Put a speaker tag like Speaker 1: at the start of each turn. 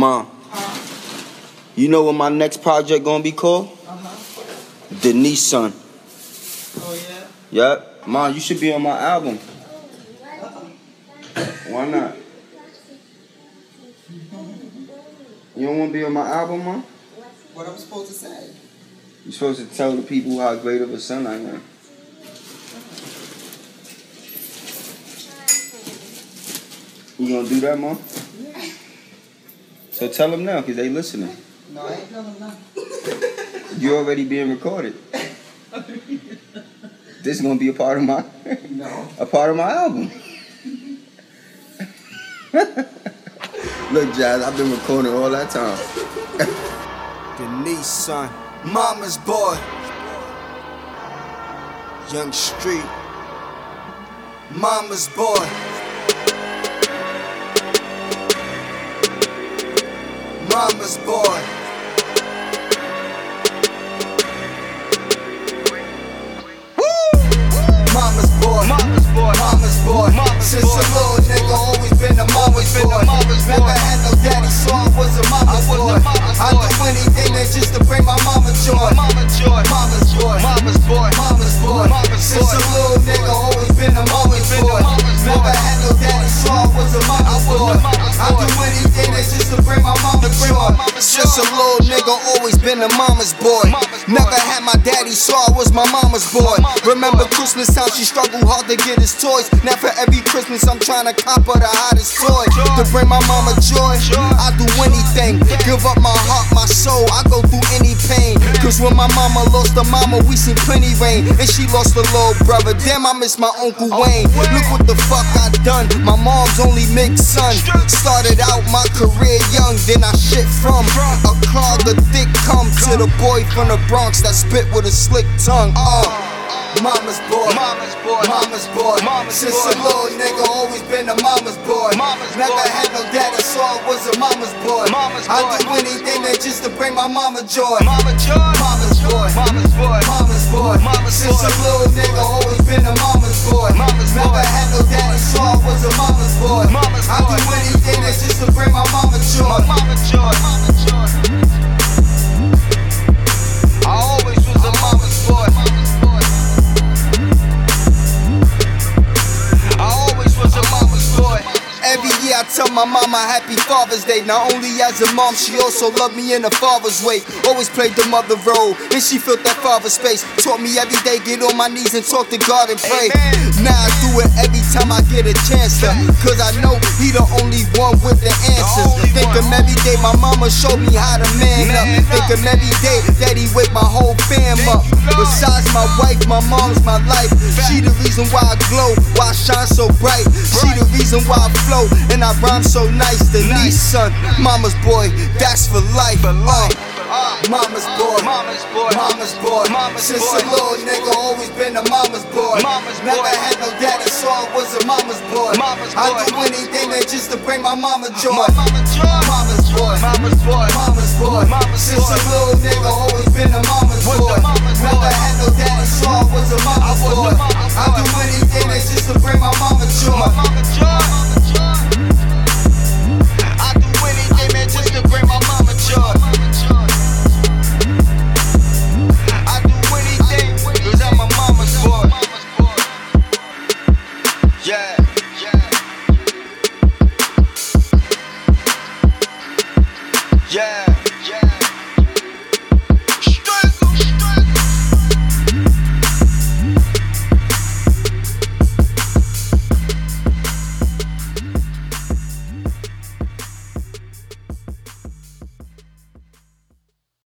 Speaker 1: Mom, you know what my next project gonna be called?
Speaker 2: Uh-huh.
Speaker 1: Denise Son.
Speaker 2: Oh, yeah?
Speaker 1: Yep. Mom, you should be on my album. Why not? You don't want to be on my album, Mom?
Speaker 2: What I'm supposed to say?
Speaker 1: You're supposed to tell the people how great of a son I am. You gonna do that, Mom? So tell them now, because they listening.
Speaker 2: No, I ain't telling nothing.
Speaker 1: You're already being recorded. This is gonna be a part of my
Speaker 2: No.
Speaker 1: a part of my album. Look, Jazz, I've been recording all that time. Denise, son. Mama's boy. Young Street. Mama's boy. Mama's boy. Mama's boy, mama's boy, mama's boy.
Speaker 3: Mama's
Speaker 1: Since
Speaker 3: boy.
Speaker 1: a little nigga, always been a mama's
Speaker 3: been a
Speaker 1: boy.
Speaker 3: mama's
Speaker 1: Never
Speaker 3: boy.
Speaker 1: had no daddy, so I was a mama's
Speaker 3: I was a
Speaker 1: boy.
Speaker 3: mama's
Speaker 1: I
Speaker 3: boy.
Speaker 1: do anything that's just to bring my mama joy.
Speaker 3: Mama joy,
Speaker 1: Mama's boy,
Speaker 3: mama's boy,
Speaker 1: mama's boy.
Speaker 3: Mama's
Speaker 1: Since
Speaker 3: boy.
Speaker 1: a little nigga, always been a mama's
Speaker 3: been a
Speaker 1: boy.
Speaker 3: mama's boy.
Speaker 1: Never had no daddy, so I was a mama's
Speaker 3: was a
Speaker 1: boy.
Speaker 3: mama's
Speaker 1: I
Speaker 3: boy.
Speaker 1: do anything that's just to bring my Since a little nigga, always been a mama's boy. Never had my daddy, so I was my mama's boy. Remember. Christmas time, she struggled hard to get his toys. Now for every Christmas, I'm trying to cop her the hottest toy. To bring my mama joy. I do anything. Give up my heart, my soul, I go through any pain. Cause when my mama lost her mama, we seen plenty rain. And she lost her little brother. Damn, I miss my Uncle Wayne. Look what the fuck I done. My mom's only mixed son. Started out my career young, then I shit from a clog of thick cum to the boy from the Bronx that spit with a slick tongue. Uh. Mama's boy,
Speaker 3: Mama's boy.
Speaker 1: mama's boy.
Speaker 3: Mama's
Speaker 1: Since
Speaker 3: boy.
Speaker 1: a little nigga, always been a mama's boy.
Speaker 3: Mama's
Speaker 1: Never
Speaker 3: boy.
Speaker 1: had no daddy, so I was a mama's boy.
Speaker 3: Mama's
Speaker 1: I
Speaker 3: boy.
Speaker 1: do anything that just to bring my mama joy.
Speaker 3: Mama joy,
Speaker 1: Mama's boy,
Speaker 3: mama's boy,
Speaker 1: mama's boy.
Speaker 3: Mama's
Speaker 1: Since
Speaker 3: boy.
Speaker 1: a little nigga, always been a mama's boy.
Speaker 3: Mama's
Speaker 1: Never
Speaker 3: boy.
Speaker 1: had my mama happy Father's Day. Not only as a mom, she also loved me in a father's way. Always played the mother role, and she felt that father space. Taught me every day, get on my knees and talk to God and pray.
Speaker 3: Amen.
Speaker 1: Now I do it every time I get a chance to. Cause I know he the only one with the answers. Think
Speaker 3: one.
Speaker 1: every day, my mama showed me how to man,
Speaker 3: Man
Speaker 1: up.
Speaker 3: up.
Speaker 1: Think him every day that he wake my whole fam up. My wife, my mom's my life. She the reason why I glow, why I shine so bright. She the reason why I flow, and I rhyme so nice. The niece son, mama's boy, that's for life. Uh, mama's boy,
Speaker 3: Mama's boy.
Speaker 1: mama's boy.
Speaker 3: Mama's
Speaker 1: Since
Speaker 3: boy.
Speaker 1: a little nigga, always been a mama's boy.
Speaker 3: Mama's
Speaker 1: Never
Speaker 3: boy.
Speaker 1: had no daddy, so I was a mama's boy.
Speaker 3: Mama's
Speaker 1: I
Speaker 3: boy.
Speaker 1: do anything that just to bring my mama joy.
Speaker 3: My mama joy.
Speaker 1: Mama's boy.
Speaker 3: Mama's boy.
Speaker 1: Mama's boy.
Speaker 3: Mama's
Speaker 1: Since
Speaker 3: boy.
Speaker 1: a little nigga, I do anything that's just to bring my mama joy.
Speaker 3: I do anything, just to bring my mama joy. I do I'm my mama's boy. Yeah. Yeah.